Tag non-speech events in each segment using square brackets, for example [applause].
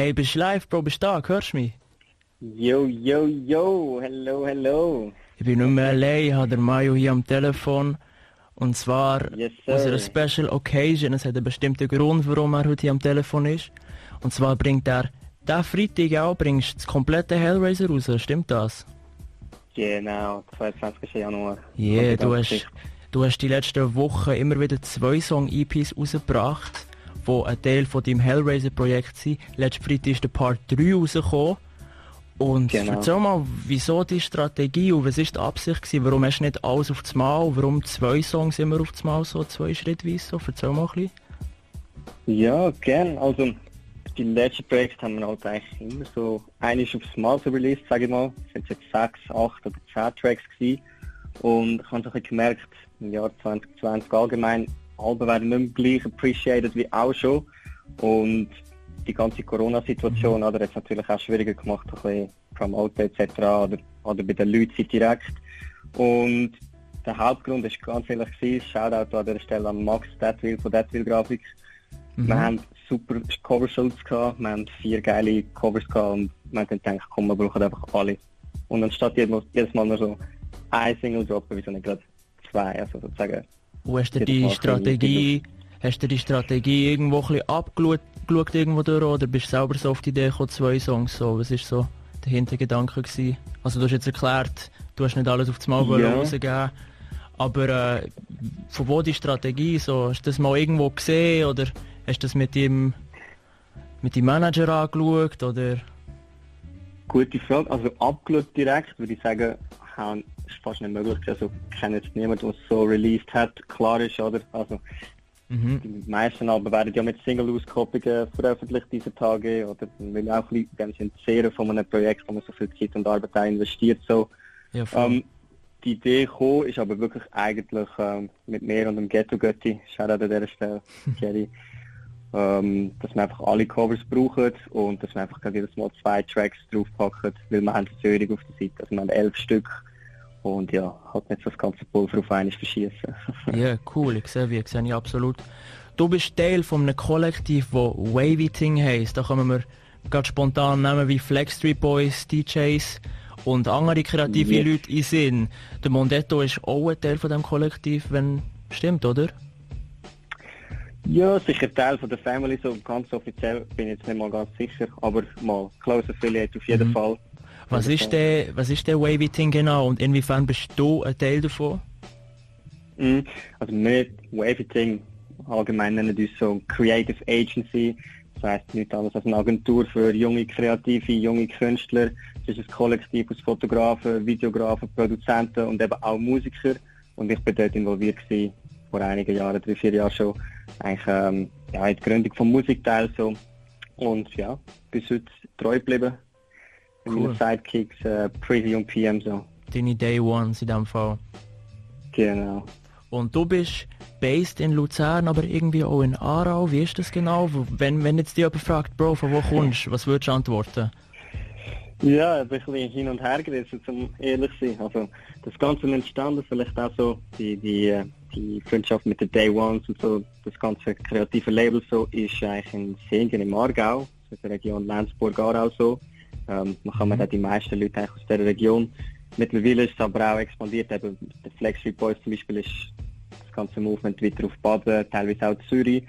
Hey, bist du live, Bro? Bist du da? Hörst du mich? Yo, yo, yo, hello, hello. Ich bin nicht mehr allein, ich habe den Mayo hier am Telefon. Und zwar Yes, aus einer Special Occasion. Es hat einen bestimmten Grund, warum er heute hier am Telefon ist. Und zwar bringt er diesen Freitag auch bringst das komplette Hellraiser raus. Stimmt das? Genau, 22. Januar. Yeah, du hast, du hast die letzten Wochen immer wieder zwei Song-EPs rausgebracht, die ein Teil von deinem Hellraiser-Projekt sind. Letzten Freitag ist der Part 3 rausgekommen. Und Genau. erzähl mal, wieso die Strategie und was ist die Absicht gewesen? Warum hast du nicht alles auf das Mal? Warum zwei Songs immer auf das Mal so, zwei Schrittweise so? Erzähl mal ein bisschen. Ja, gern. Also, die letzten Projekte haben wir halt eigentlich immer so einiges aufs Mal so released, sage ich mal. Es sind jetzt sechs, acht oder zehn Tracks gewesen. Und ich habe so ein bisschen gemerkt, im Jahr 2020 allgemein, Alben werden nicht mehr gleich appreciated wie auch schon. Und die ganze Corona-Situation hat es natürlich auch schwieriger gemacht, ein bisschen promoten etc. Oder, oder bei den Leuten direkt. Und der Hauptgrund ist ganz ehrlich gewesen, Shoutout an dieser Stelle an Max Deadwill von Deadwill Graphics. Wir haben super Cover-Shoots gehabt, wir haben vier geile Covers gehabt und wir haben dann gedacht, komm, wir brauchen einfach alle. Und anstatt jedes Mal, jedes Mal nur so ein Single droppen, wieso nicht gerade zwei, also sozusagen. Und hast du die ein Strategie, hast du die Strategie irgendwo ein bisschen abgeschaut geschaut irgendwo durch oder bist du selber so auf die Idee gekommen, zwei Songs so? Was ist so der Hintergedanke gewesen? Also du hast jetzt erklärt, du hast nicht alles auf das Mal Ja. rausgeben, aber äh, von wo die Strategie so? Hast du das mal irgendwo gesehen oder hast du das mit dem mit dem Manager angeschaut oder? Gute Frage, also abgeschaut direkt, würde ich sagen, ist fast nicht möglich. Also ich kenne jetzt niemanden, der es so released hat, klar ist, oder? Also Mhm. die meisten Alben werden ja mit Single-Auskopplungen veröffentlicht diese Tage, oder? Will auch ein bisschen zehren von einem Projekt, wo man so viel Zeit und Arbeit investiert, so. Ja. Ähm, die Idee gekommen ist aber wirklich eigentlich ähm, mit mir und dem Ghetto Götti, Shoutout an dieser Stelle, [laughs] Jerry, ähm, dass wir einfach alle Covers brauchen und dass wir einfach jedes Mal zwei Tracks draufpacken, weil wir haben Zürich auf der Seite, also wir haben elf Stück und ja, nicht so das ganze Pulver auf einmal verschießen. [laughs] Ja, cool, ich sehe, wie, sehe ich absolut. Du bist Teil von einem Kollektiv, das Wavy Thing heisst. Da kommen wir ganz spontan Namen wie Flex Street Boys, DJs und andere kreative Yes. Leute in Sinn. Der Mondetto ist auch ein Teil von dem Kollektiv, wenn stimmt, oder? ja, sicher Teil von der Family, so ganz offiziell bin ich jetzt nicht mal ganz sicher, aber mal Close Affiliate auf jeden Mhm. Fall. Was ist der, was ist der Wavy Thing genau und inwiefern bist du ein Teil davon? Mhm. Also wir, Everything allgemein nennen uns so Creative Agency. Das heisst nichts anderes als eine Agentur für junge Kreative, junge Künstler. Es ist ein Kollektiv aus Fotografen, Videografen, Produzenten und eben auch Musiker. Und ich bin dort involviert gewesen, vor einigen Jahren, drei, vier Jahren schon, eigentlich ähm, ja, in die Gründung vom Musikteil so. Und ja, bis heute treu geblieben. Cool. Sidekicks, äh, Preview und PM so. Deine Day Ones in dem Fall. Genau. Und du bist based in Luzern, aber irgendwie auch in Aarau. Wie ist das genau? Wenn, wenn jetzt dich jemand fragt, Bro, von wo kommst du, was würdest du antworten? Ja, ein bisschen hin und her gerissen, um ehrlich zu sein. Also, das Ganze entstanden, vielleicht auch so die, die, äh, die Freundschaft mit den Day Ones und so, das ganze kreative Label so, ist eigentlich in Singen im Aargau, in der Region Lenzburg-Aarau so. Ähm, man kann Mhm. die meisten Leute aus dieser Region. Mittlerweile ist es aber auch expandiert, eben der Flex Boys zum Beispiel ist das ganze Movement weiter auf Baden, teilweise auch Zürich.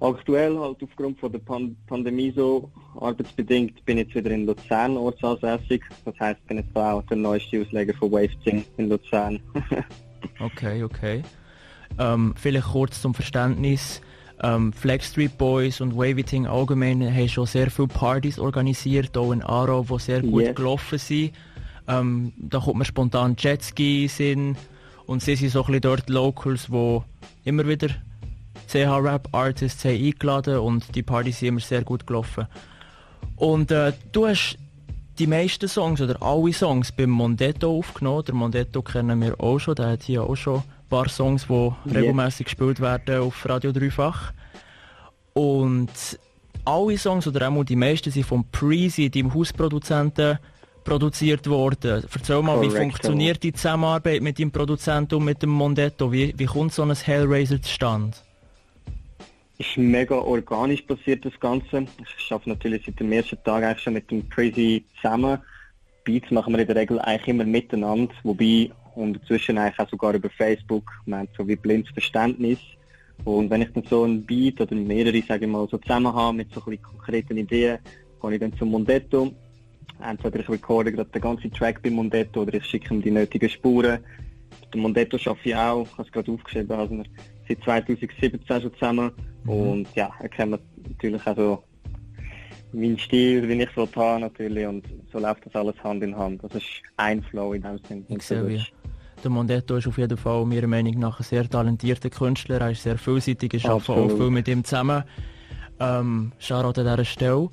Aktuell halt aufgrund von der Pan Pandemie so arbeitsbedingt bin ich jetzt wieder in Luzern ortsansässig. Das heißt, ich bin jetzt auch der neueste Ausleger von Wavesing in Luzern. [laughs] Okay, okay. Ähm, vielleicht kurz zum Verständnis. Ähm, Flex Street Boys und Wavy Thing allgemein haben schon sehr viele Partys organisiert, auch in Aarau, die sehr gut Yes. gelaufen sind. Ähm, da kommt mir spontan Jetski in und sie sind so ein bisschen dort Locals, die immer wieder CH-Rap Artists haben eingeladen und die Partys sind immer sehr gut gelaufen. Und äh, du hast die meisten Songs oder alle Songs beim Mondetto aufgenommen. Der Mondetto kennen wir auch schon, der hat hier auch schon paar Songs, die Yes. regelmäßig gespielt werden auf Radio Dreifach. Und alle Songs oder auch die meisten sind von Preezy, deinem Hausproduzenten, produziert worden. Erzähl mal, wie Correct, funktioniert die Zusammenarbeit mit dem Produzenten und mit dem Mondetto? Wie, wie kommt so ein Hellraiser zustande? ist mega organisch passiert, das Ganze. Ich arbeite natürlich seit dem ersten Tag eigentlich schon mit dem Crazy zusammen. Beats machen wir in der Regel eigentlich immer miteinander, wobei und dazwischen eigentlich auch sogar über Facebook, man hat so wie blindes Verständnis. Und wenn ich dann so ein Beat oder mehrere, sage ich mal, so zusammen habe mit so ein konkreten Ideen, gehe ich dann zum Mondetto. Entweder ich recorde gerade den ganzen Track bei Mondetto oder ich schicke ihm die nötigen Spuren. Mit dem Mondetto arbeite ich auch, ich habe es gerade aufgeschrieben, also wir seit 2017 schon zusammen. Mhm. Und ja, er kennt natürlich auch so meinen Stil, wie ich es habe natürlich und so läuft das alles Hand in Hand. Das ist ein Flow in dem Sinne. Ich sehe wie. Der Mondetto ist auf jeden Fall meiner Meinung nach ein sehr talentierter Künstler. Er ist sehr vielseitig, ich arbeite auch viel mit ihm zusammen. Ähm, Shoutout an dieser Stelle.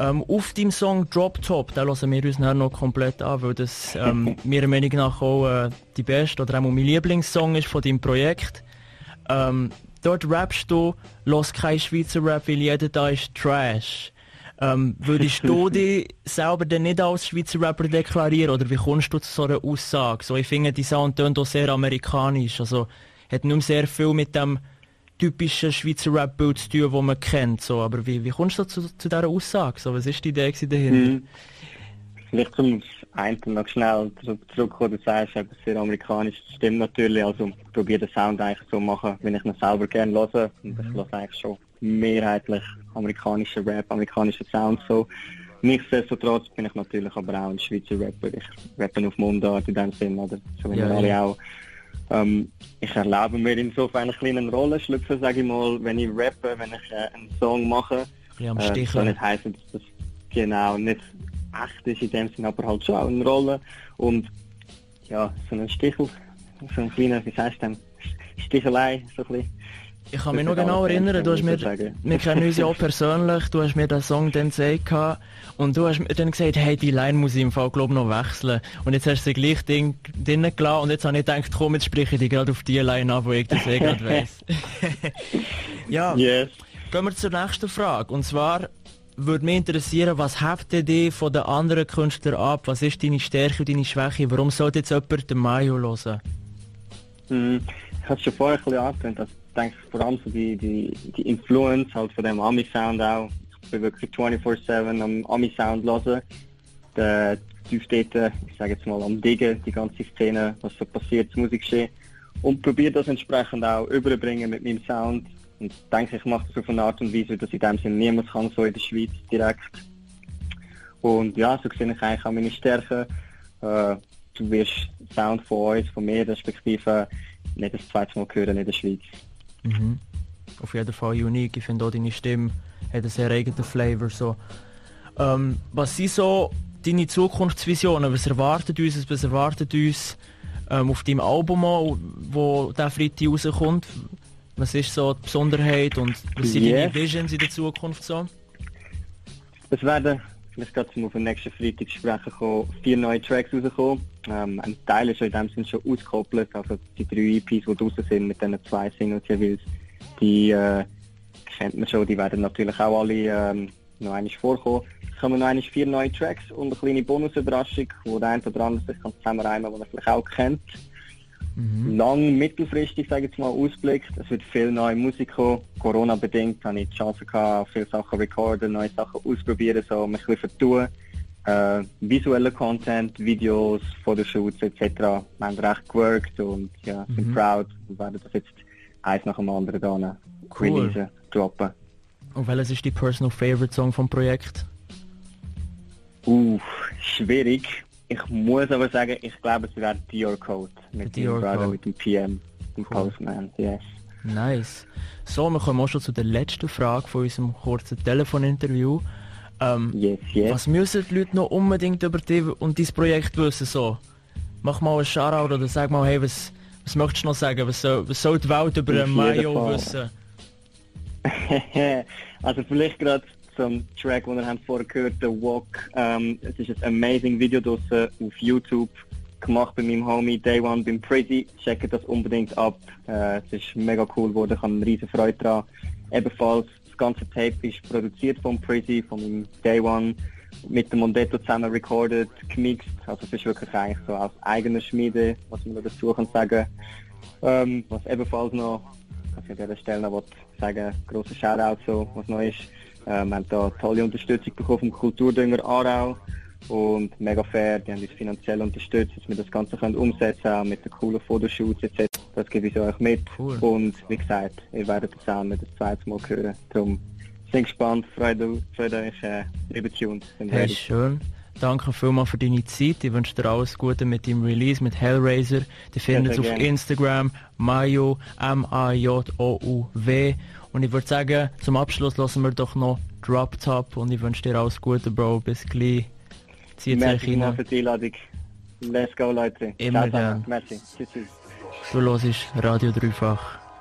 Ähm, auf deinem Song Drop Top, den hören wir uns noch komplett an, weil das ähm, [laughs] meiner Meinung nach auch äh, die beste oder auch mein Lieblingssong ist von deinem Projekt. Ähm, dort rappst du, los kein Schweizer Rap, weil jeder da ist Trash. Ähm, würdest du dich [laughs] selber denn nicht als Schweizer Rapper deklarieren oder wie kommst du zu so einer Aussage? So, ich finde, die Sound tönt auch sehr amerikanisch, also hat nicht sehr viel mit dem typischen Schweizer Rap-Bild zu tun, das man kennt. So. Aber wie, wie kommst du zu, zu dieser Aussage? So, was ist die Idee dahinter? Hm. Vielleicht zum einen noch schnell zurückkommen, du sagst, etwas sehr amerikanisch. Das stimmt natürlich. Also ich probiere den Sound eigentlich so machen, wenn ich ihn selber gerne höre. Und ich mhm. höre eigentlich schon mehrheitlich amerikanische Rap, amerikanische Sounds so. Nichtsdestotrotz bin ich natürlich aber auch ein Schweizer Rapper. Ich rappe auf Mundart in dem Sinn, oder? So wie ja, alle ja. auch. Ähm, ich erlaube mir insofern eine kleine Rolle schlüpfen, sage ich mal, wenn ich rappe, wenn ich äh, einen Song mache. Ja, am äh, soll nicht heißen, dass das genau nicht echt ist in dem Sinne, aber halt schon auch eine Rolle. Und ja, so ein Stichel, so ein kleiner, wie heißt denn, Stichelei, so ein bisschen. Ich kann mich noch genau erinnern, du hast mir, wir kennen uns ja auch persönlich, du hast mir den Song dann gesagt und du hast mir dann gesagt, hey, die Line muss ich im Fall glaub noch wechseln. Und jetzt hast du sie gleich drin, drinnen gelassen und jetzt habe ich gedacht, komm, jetzt spreche ich dich gerade auf die Line an, wo ich das eh gerade weiss. [laughs] ja, yes. gehen wir zur nächsten Frage. Und zwar würde mich interessieren, was ihr dich von den anderen Künstlern ab? Was ist deine Stärke und deine Schwäche? Warum sollte jetzt jemand den Mayo hören? Mm, ich habe schon vorher ein bisschen angetönt, vor allem so die, die, die Influence halt von dem Ami-Sound auch ich bin wirklich 24-7 am Ami-Sound hören. Der Typ dort, ich sage jetzt mal, am Diggen, die ganze Szene, was so passiert, das Musikgeschehen. Und probiere das entsprechend auch überbringen mit meinem Sound. Und denke, ich mache das auf eine Art und Weise, dass in dem Sinne niemand kann, so in der Schweiz direkt. Und ja, so sehe ich eigentlich auch meine Stärken. Äh, du wirst Sound von uns, von mir respektive, nicht das zweite Mal hören in der Schweiz. Mhm. Auf jeden Fall unique. Ich finde auch deine Stimme hat einen sehr eigenen Flavor. So. Ähm, was sind so deine Zukunftsvisionen? Was erwartet uns, was erwartet uns ähm, auf deinem Album, wo der Freitag rauskommt? Was ist so die Besonderheit und was sind yes. deine Visions in der Zukunft so? Es werden, vielleicht gerade zum auf den nächsten Freitag sprechen kommen, vier neue Tracks rauskommen. Ähm, ein Teil ist in dem Sinne schon ausgekoppelt, also die drei EPs, die draußen sind mit diesen zwei Singles jeweils, die äh, kennt man schon, die werden natürlich auch alle ähm, noch einmal vorkommen. Es kommen noch einmal vier neue Tracks und eine kleine Bonusüberraschung, wo der eine oder andere sich zusammenreimen kann, den er vielleicht auch kennt. Mhm. Lang, mittelfristig, sage ich jetzt mal, ausblickt. Es wird viel neue Musik kommen. Corona-bedingt habe ich die Chance gehabt, viele Sachen recorden, neue Sachen ausprobieren, so mich ein bisschen vertun. Äh, visueller Content, Videos, Fotoshoots etc. Wir haben recht geworkt und ja, sind mhm. proud und werden das jetzt eins nach dem anderen dann cool. releasen droppen. Und welches ist die Personal Favorite Song vom Projekt? Uh, schwierig. Ich muss aber sagen, ich glaube, es wäre Dior Code. Mit Dior dem Brother, mit dem PM, dem cool. Postman, yes. Nice. So, wir kommen auch schon zu der letzten Frage von unserem kurzen Telefoninterview. Ähm, yes, yes. Was müssen die Leute noch unbedingt über dich und dein Projekt wissen? So? Mach mal einen Shoutout oder sag mal, hey, was, was möchtest du noch sagen? Was soll, was soll die Welt über den Mayo wissen? [laughs] also vielleicht gerade zum Track, den wir vorher gehört, The Walk. Ähm, es ist ein amazing Video draussen auf YouTube gemacht bei meinem Homie Day One beim Pretty. Checkt das unbedingt ab. Äh, es ist mega cool geworden, ich habe eine riesen Freude daran. Ebenfalls das ganze Tape ist produziert vom Pretty, von Day One, mit dem Mondetto zusammen recorded, gemixt. Also es ist wirklich eigentlich so aus eigener Schmiede, was man dazu kann sagen. Ähm, was ebenfalls noch ich an dieser Stelle noch sagen, grosser Shoutout, so, was neu ist. Äh, wir haben da tolle Unterstützung bekommen vom Kulturdünger Aarau und mega fair, die haben uns finanziell unterstützt, dass wir das Ganze können umsetzen können, mit den coolen Fotoshoots etc. Das gebe ich euch mit. Cool. Und wie gesagt, ihr werdet das auch mit das zweite Mal hören. Darum bin gespannt, freut, freut euch, äh, liebe Tunes. Hey, schön. Danke vielmals für deine Zeit. Ich wünsche dir alles Gute mit deinem Release, mit Hellraiser. Die findet es auf gerne. Instagram, Mayo, M-A-J-O-U-W. Und ich würde sagen, zum Abschluss lassen wir doch noch Drop Top und ich wünsche dir alles Gute, Bro. Bis gleich. Zieht Merci euch rein. für die Einladung. Let's go, Leute. Immer Ciao, Merci. Tschüss, tschüss. Du hörst Radio Dreifach.